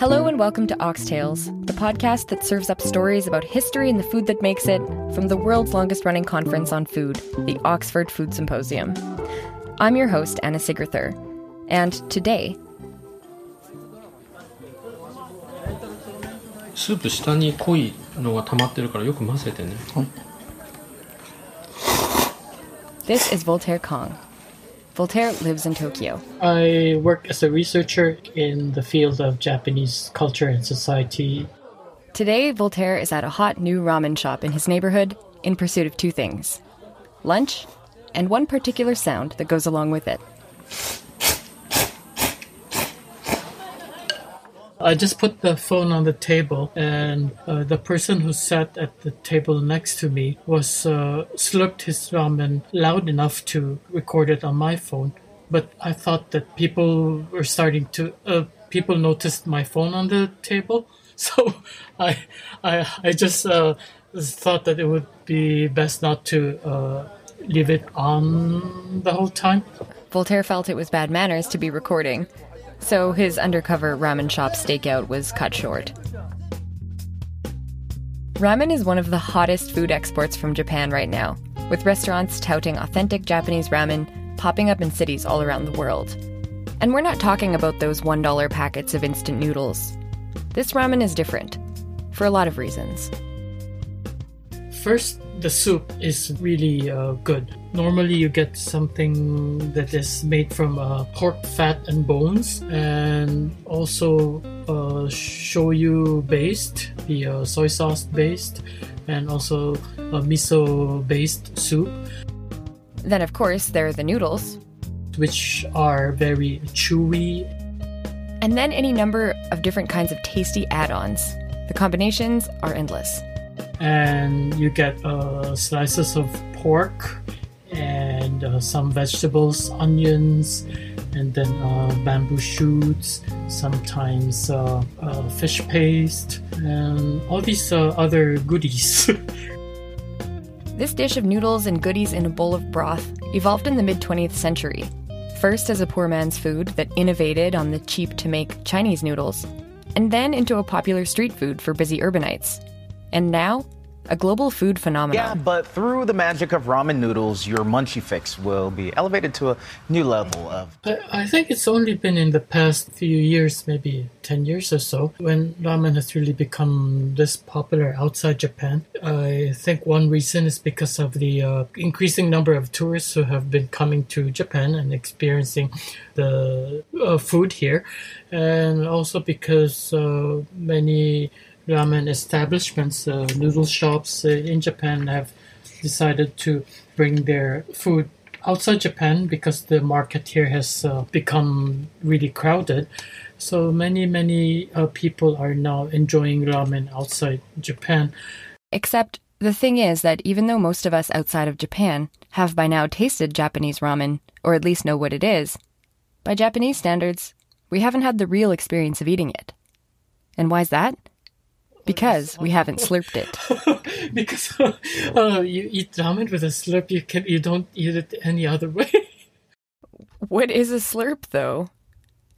Hello and welcome to Oxtales, the podcast that serves up stories about history and the food that makes it from the world's longest running conference on food, the Oxford Food Symposium. I'm your host, Anna Sigrithur, and today. This is Voltaire Cang. Voltaire lives in Tokyo. I work as a researcher in the field of Japanese culture and society. Today, Voltaire is at a hot new ramen shop in his neighborhood in pursuit of two things lunch and one particular sound that goes along with it. I just put the phone on the table, and uh, the person who sat at the table next to me was uh, slurped his ramen loud enough to record it on my phone. But I thought that people were starting to uh, people noticed my phone on the table, so I I I just uh, thought that it would be best not to uh, leave it on the whole time. Voltaire felt it was bad manners to be recording, so his undercover ramen shop stakeout was cut short. Ramen is one of the hottest food exports from Japan right now, with restaurants touting authentic Japanese ramen popping up in cities all around the world. And we're not talking about those $1 packets of instant noodles. This ramen is different, for a lot of reasons. First, the soup is really uh, good. Normally, you get something that is made from uh, pork fat and bones, and also uh, shoyu based, the uh, soy sauce based, and also a miso based soup, Then, of course, there are the noodles, which are very chewy. and then any number of different kinds of tasty add ons. The combinations are endless. And you get uh, slices of pork and uh, some vegetables, onions, and then uh, bamboo shoots, sometimes uh, uh, fish paste, and all these uh, other goodies. This dish of noodles and goodies in a bowl of broth evolved in the mid 20th century. First as a poor man's food that innovated on the cheap to make Chinese noodles, and then into a popular street food for busy urbanites. And now, a global food phenomenon. Yeah, but through the magic of ramen noodles, your munchie fix will be elevated to a new level of I I think it's only been in the past few years, maybe 10 years or so, when ramen has really become this popular outside Japan. I think one reason is because of the uh, increasing number of tourists who have been coming to Japan and experiencing the uh, food here, and also because uh, many ramen establishments, uh, noodle shops uh, in Japan have decided to bring their food outside Japan because the market here has uh, become really crowded. So many, many uh, people are now enjoying ramen outside Japan. Except the thing is that even though most of us outside of Japan have by now tasted Japanese ramen, or at least know what it is, by Japanese standards, we haven't had the real experience of eating it. And why's that? Because we haven't slurped it. because uh, you eat ramen with a slurp, you can you don't eat it any other way. What is a slurp, though?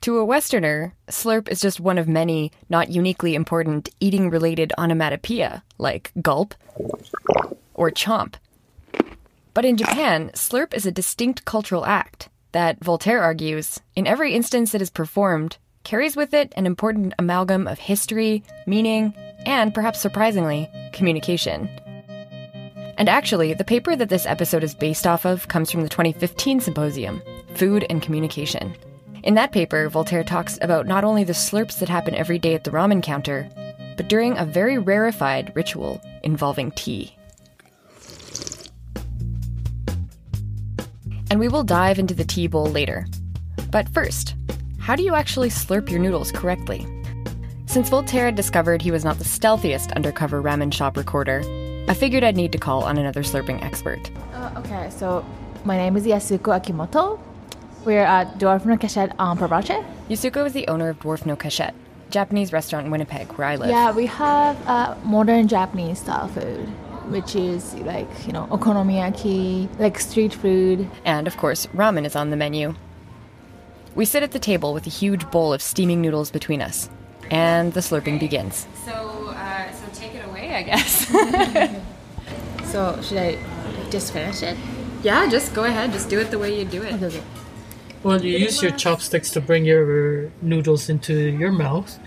To a Westerner, slurp is just one of many not uniquely important eating related onomatopoeia, like gulp or chomp. But in Japan, slurp is a distinct cultural act that, Voltaire argues, in every instance it is performed, carries with it an important amalgam of history, meaning, and perhaps surprisingly, communication. And actually, the paper that this episode is based off of comes from the 2015 symposium, Food and Communication. In that paper, Voltaire talks about not only the slurps that happen every day at the ramen counter, but during a very rarefied ritual involving tea. And we will dive into the tea bowl later. But first, how do you actually slurp your noodles correctly? Since Voltaire had discovered he was not the stealthiest undercover ramen shop recorder, I figured I'd need to call on another slurping expert. Uh, okay, so my name is Yasuko Akimoto. We're at Dwarf no Cachette on Parache. Yasuko is the owner of Dwarf no Cachette, Japanese restaurant in Winnipeg, where I live. Yeah, we have uh, modern Japanese style food, which is like, you know, okonomiyaki, like street food. And of course, ramen is on the menu. We sit at the table with a huge bowl of steaming noodles between us and the slurping begins. So, uh, so take it away, I guess. so should I just finish it? Yeah, just go ahead. Just do it the way you do it. Okay. Well, you use your chopsticks to bring your noodles into your mouth.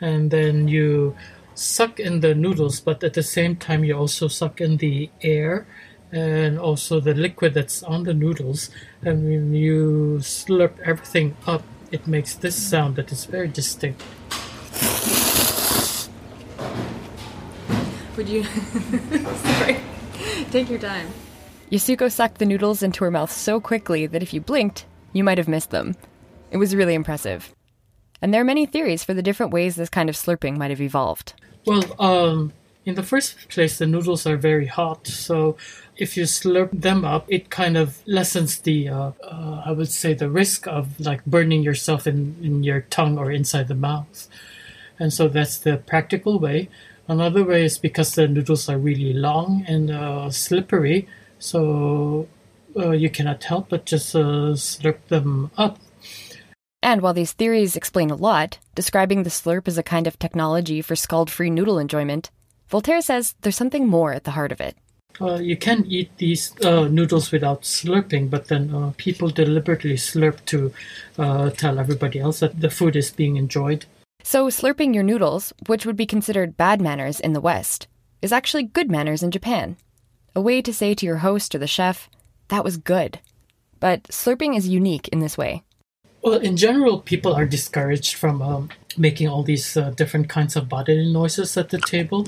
And then you suck in the noodles, but at the same time, you also suck in the air and also the liquid that's on the noodles. And when you slurp everything up, it makes this sound that is very distinct. Would you? Sorry. Take your time. Yasuko sucked the noodles into her mouth so quickly that if you blinked, you might have missed them. It was really impressive. And there are many theories for the different ways this kind of slurping might have evolved. Well, um, in the first place, the noodles are very hot, so if you slurp them up, it kind of lessens the, uh, uh, I would say, the risk of like burning yourself in, in your tongue or inside the mouth. And so that's the practical way. Another way is because the noodles are really long and uh, slippery, so uh, you cannot help but just uh, slurp them up. And while these theories explain a lot, describing the slurp as a kind of technology for scald free noodle enjoyment, Voltaire says there's something more at the heart of it. Uh, you can eat these uh, noodles without slurping, but then uh, people deliberately slurp to uh, tell everybody else that the food is being enjoyed. So, slurping your noodles, which would be considered bad manners in the West, is actually good manners in Japan. A way to say to your host or the chef, that was good. But slurping is unique in this way. Well, in general, people are discouraged from um, making all these uh, different kinds of bodily noises at the table.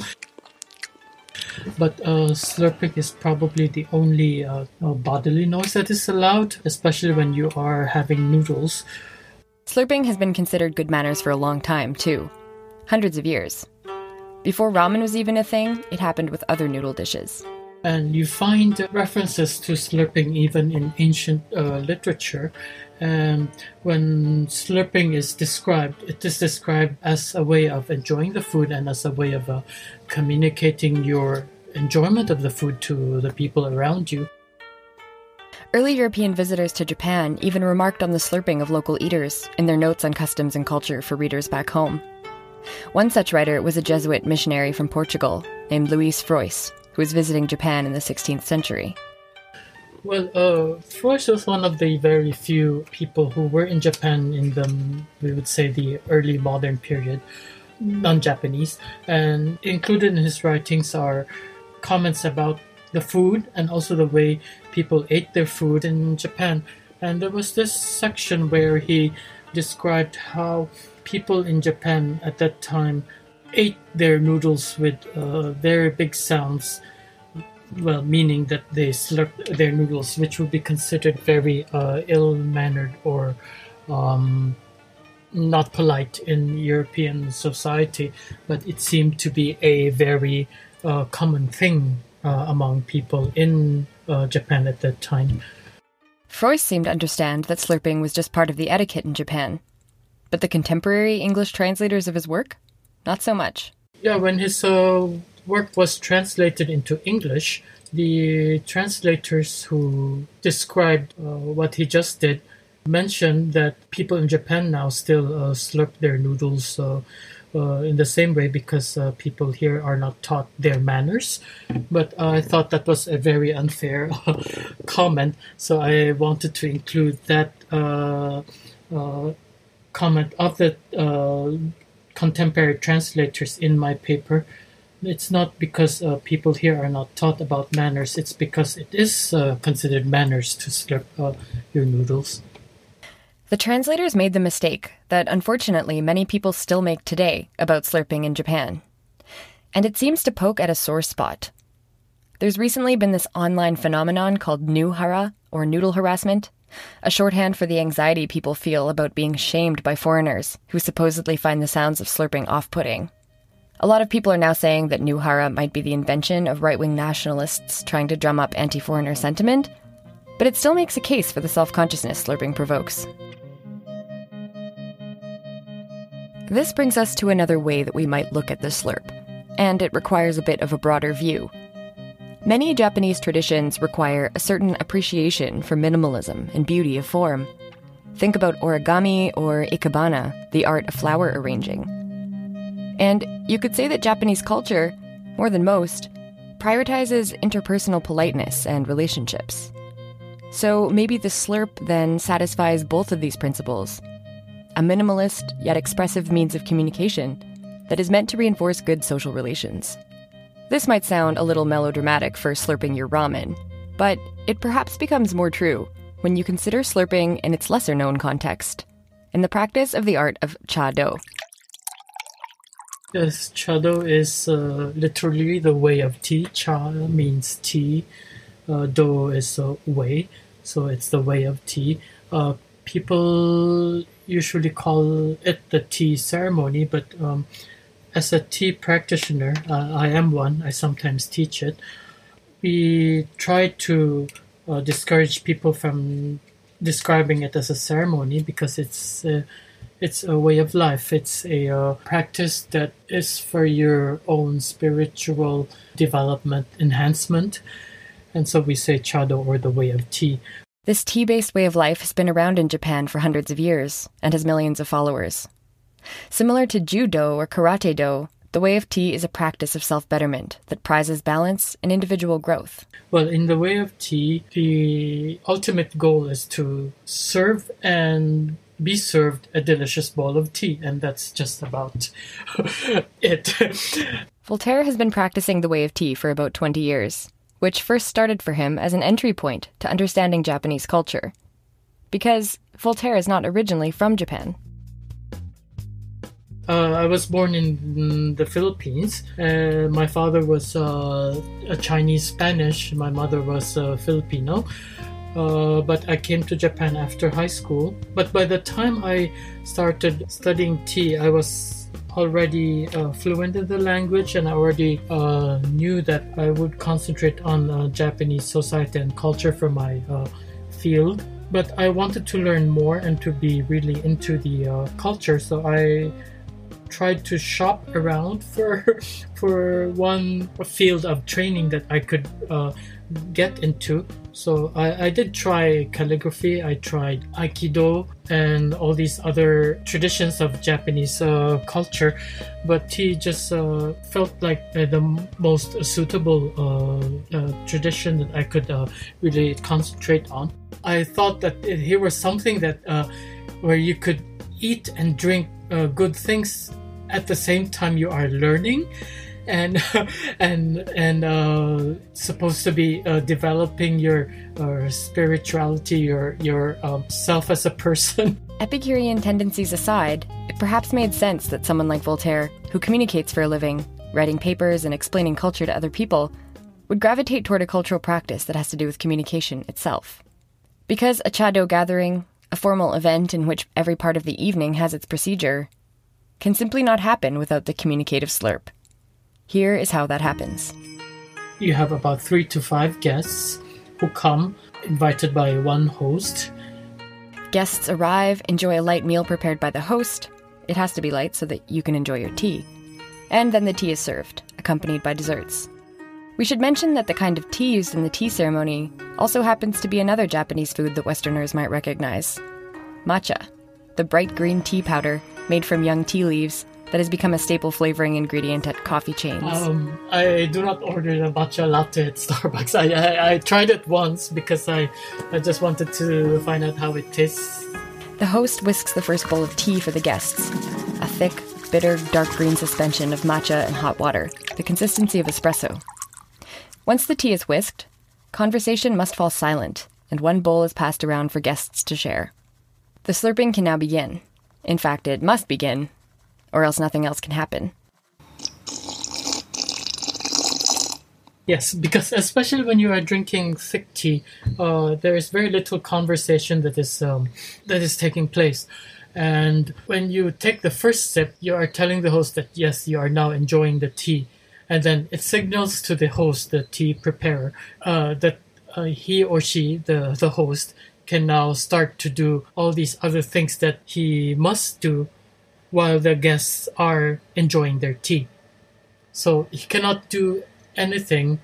But uh, slurping is probably the only uh, uh, bodily noise that is allowed, especially when you are having noodles. Slurping has been considered good manners for a long time, too. Hundreds of years. Before ramen was even a thing, it happened with other noodle dishes. And you find references to slurping even in ancient uh, literature. And when slurping is described, it is described as a way of enjoying the food and as a way of uh, communicating your enjoyment of the food to the people around you. Early European visitors to Japan even remarked on the slurping of local eaters in their notes on customs and culture for readers back home. One such writer was a Jesuit missionary from Portugal named Luis Frois, who was visiting Japan in the 16th century. Well, uh, was one of the very few people who were in Japan in the, we would say, the early modern period, non Japanese. And included in his writings are comments about the food and also the way people ate their food in Japan. And there was this section where he described how people in Japan at that time ate their noodles with uh, very big sounds well, meaning that they slurped their noodles, which would be considered very uh, ill-mannered or um, not polite in European society, but it seemed to be a very uh, common thing uh, among people in uh, Japan at that time. Frois seemed to understand that slurping was just part of the etiquette in Japan. But the contemporary English translators of his work? Not so much. Yeah, when his uh, work was translated into English, the translators who described uh, what he just did mentioned that people in Japan now still uh, slurp their noodles uh, uh, in the same way because uh, people here are not taught their manners. But I thought that was a very unfair comment, so I wanted to include that uh, comment of the contemporary translators in my paper. It's not because uh, people here are not taught about manners, it's because it is uh, considered manners to slurp uh, your noodles. The translators made the mistake that unfortunately many people still make today about slurping in Japan. And it seems to poke at a sore spot. There's recently been this online phenomenon called nuhara, or noodle harassment, a shorthand for the anxiety people feel about being shamed by foreigners who supposedly find the sounds of slurping off putting. A lot of people are now saying that nuhara might be the invention of right wing nationalists trying to drum up anti foreigner sentiment, but it still makes a case for the self consciousness slurping provokes. This brings us to another way that we might look at the slurp, and it requires a bit of a broader view. Many Japanese traditions require a certain appreciation for minimalism and beauty of form. think about origami or ikebana, the art of flower arranging. And you could say that Japanese culture, more than most, prioritizes interpersonal politeness and relationships. So maybe the slurp then satisfies both of these principles a minimalist yet expressive means of communication that is meant to reinforce good social relations. This might sound a little melodramatic for slurping your ramen, but it perhaps becomes more true when you consider slurping in its lesser known context, in the practice of the art of cha do. Yes, chado is uh, literally the way of tea. Cha means tea. Uh, do is a way, so it's the way of tea. Uh, people usually call it the tea ceremony, but um, as a tea practitioner, uh, I am one. I sometimes teach it. We try to uh, discourage people from describing it as a ceremony because it's uh, it's a way of life. It's a uh, practice that is for your own spiritual development enhancement. And so we say chado or the way of tea. This tea based way of life has been around in Japan for hundreds of years and has millions of followers. Similar to judo or karate do, the way of tea is a practice of self betterment that prizes balance and individual growth. Well, in the way of tea, the ultimate goal is to serve and be served a delicious bowl of tea, and that's just about it. Voltaire has been practicing the way of tea for about 20 years, which first started for him as an entry point to understanding Japanese culture. Because Voltaire is not originally from Japan. Uh, I was born in the Philippines. Uh, my father was uh, a Chinese Spanish. My mother was uh, Filipino. Uh, but I came to Japan after high school. But by the time I started studying tea, I was already uh, fluent in the language and I already uh, knew that I would concentrate on uh, Japanese society and culture for my uh, field. But I wanted to learn more and to be really into the culture, so I tried to shop around for for one field of training that I could get into. So I, I did try calligraphy, I tried aikido, and all these other traditions of Japanese uh, culture, but tea just uh, felt like uh, the most suitable uh, uh, tradition that I could uh, really concentrate on. I thought that here was something that where you could eat and drink good things at the same time you are learning and and and uh, supposed to be uh, developing your uh, spirituality, your your um, self as a person. Epicurean tendencies aside, it perhaps made sense that someone like Voltaire, who communicates for a living, writing papers and explaining culture to other people, would gravitate toward a cultural practice that has to do with communication itself. Because a cha do gathering, a formal event in which every part of the evening has its procedure, can simply not happen without the communicative slurp. Here is how that happens. You have about three to five guests who come, invited by one host. Guests arrive, enjoy a light meal prepared by the host. It has to be light so that you can enjoy your tea. And then the tea is served, accompanied by desserts. We should mention that the kind of tea used in the tea ceremony also happens to be another Japanese food that Westerners might recognize matcha, the bright green tea powder made from young tea leaves that has become a staple flavoring ingredient at coffee chains. Um, I do not order the matcha latte at Starbucks. I, I, I tried it once because I, I just wanted to find out how it tastes. The host whisks the first bowl of tea for the guests a thick, bitter, dark green suspension of matcha and hot water, the consistency of espresso. Once the tea is whisked, conversation must fall silent, and one bowl is passed around for guests to share. The slurping can now begin. In fact, it must begin, or else nothing else can happen. Yes, because especially when you are drinking thick tea, uh, there is very little conversation that is um, that is taking place. And when you take the first sip, you are telling the host that yes, you are now enjoying the tea, and then it signals to the host, the tea preparer, uh, that uh, he or she, the the host, can now start to do all these other things that he must do while the guests are enjoying their tea. So he cannot do anything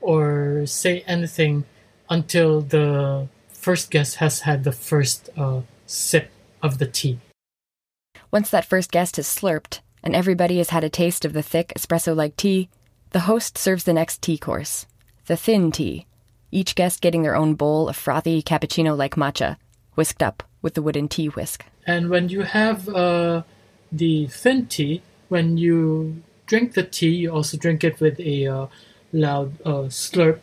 or say anything until the first guest has had the first uh, sip of the tea. Once that first guest has slurped, and everybody has had a taste of the thick espresso like tea, the host serves the next tea course the thin tea, each guest getting their own bowl of frothy cappuccino like matcha, whisked up with the wooden tea whisk. And when you have uh, the thin tea, when you drink the tea, you also drink it with a uh, loud uh, slurp,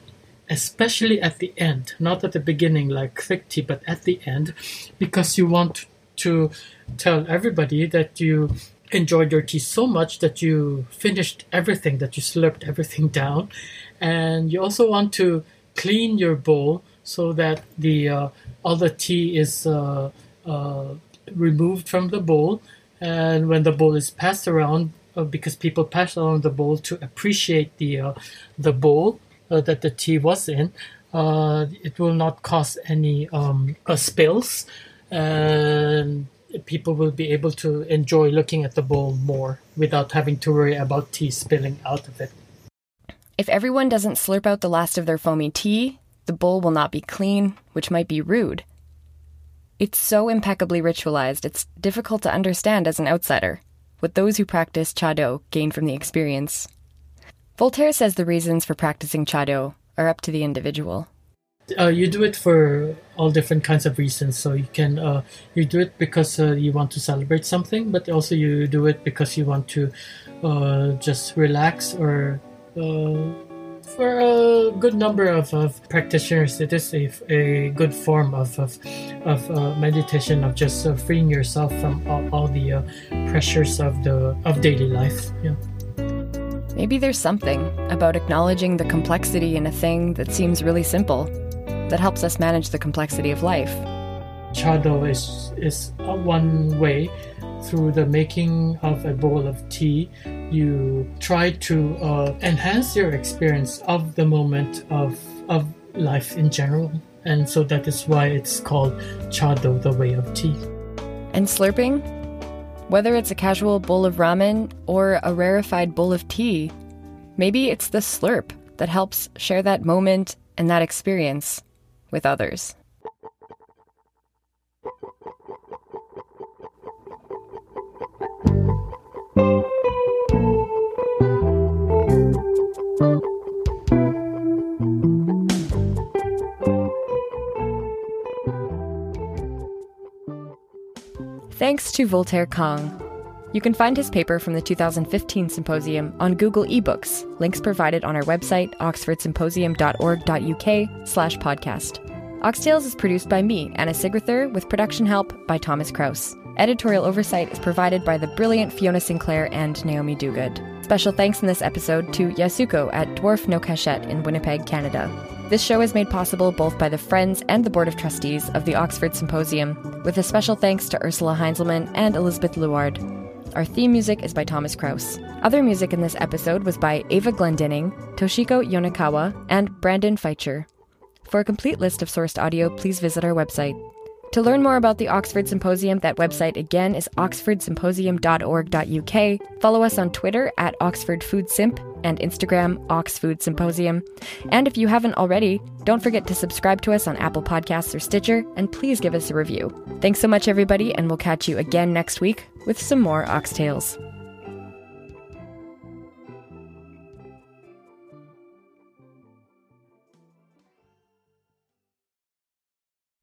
especially at the end, not at the beginning like thick tea, but at the end, because you want to tell everybody that you enjoyed your tea so much that you finished everything, that you slurped everything down. And you also want to clean your bowl so that the uh, all the tea is uh, uh, removed from the bowl. And when the bowl is passed around, uh, because people pass around the bowl to appreciate the uh, the bowl uh, that the tea was in, it will not cause any um, spills, and people will be able to enjoy looking at the bowl more without having to worry about tea spilling out of it. If everyone doesn't slurp out the last of their foamy tea, the bowl will not be clean, which might be rude. It's so impeccably ritualized, it's difficult to understand as an outsider what those who practice Chado gain from the experience. Voltaire says the reasons for practicing Chado are up to the individual. Uh, you do it for all different kinds of reasons. So you can uh, you do it because uh, you want to celebrate something, but also you do it because you want to uh, just relax or uh, for a good number of, of practitioners, it is a, a good form of of, of uh, meditation of just uh, freeing yourself from all, all the uh, pressures of the of daily life. Yeah. Maybe there's something about acknowledging the complexity in a thing that seems really simple that helps us manage the complexity of life. Chado is is one way through the making of a bowl of tea you try to uh, enhance your experience of the moment of of life in general. And so that is why it's called Chado, the way of tea. And slurping? Whether it's a casual bowl of ramen or a rarefied bowl of tea maybe it's the slurp that helps share that moment and that experience with others Thanks to Voltaire Cang. You can find his paper from the 2015 symposium on Google eBooks, links provided on our website, oxfordsymposium.org.uk slash podcast. Oxtales is produced by me, Anna Sigrithur, with production help by Thomas Kraus. Editorial oversight is provided by the brilliant Fiona Sinclair and Naomi Duguid. Special thanks in this episode to Yasuko at Dwarf No Cachette in Winnipeg, Canada. This show is made possible both by the Friends and the Board of Trustees of the Oxford Symposium, with a special thanks to Ursula Heinzelmann and Elizabeth Luard. Our theme music is by Thomas Kraus. Other music in this episode was by Ava Glendinning, Toshiko Yonakawa, and Brandon Feitcher. For a complete list of sourced audio, please visit our website. To learn more about the Oxford Symposium, that website again is oxfordsymposium.org.uk. Follow us on Twitter at Oxford Food Simp and Instagram Oxfood Symposium. And if you haven't already, don't forget to subscribe to us on Apple Podcasts or Stitcher, and please give us a review. Thanks so much, everybody, and we'll catch you again next week with some more Ox Tales.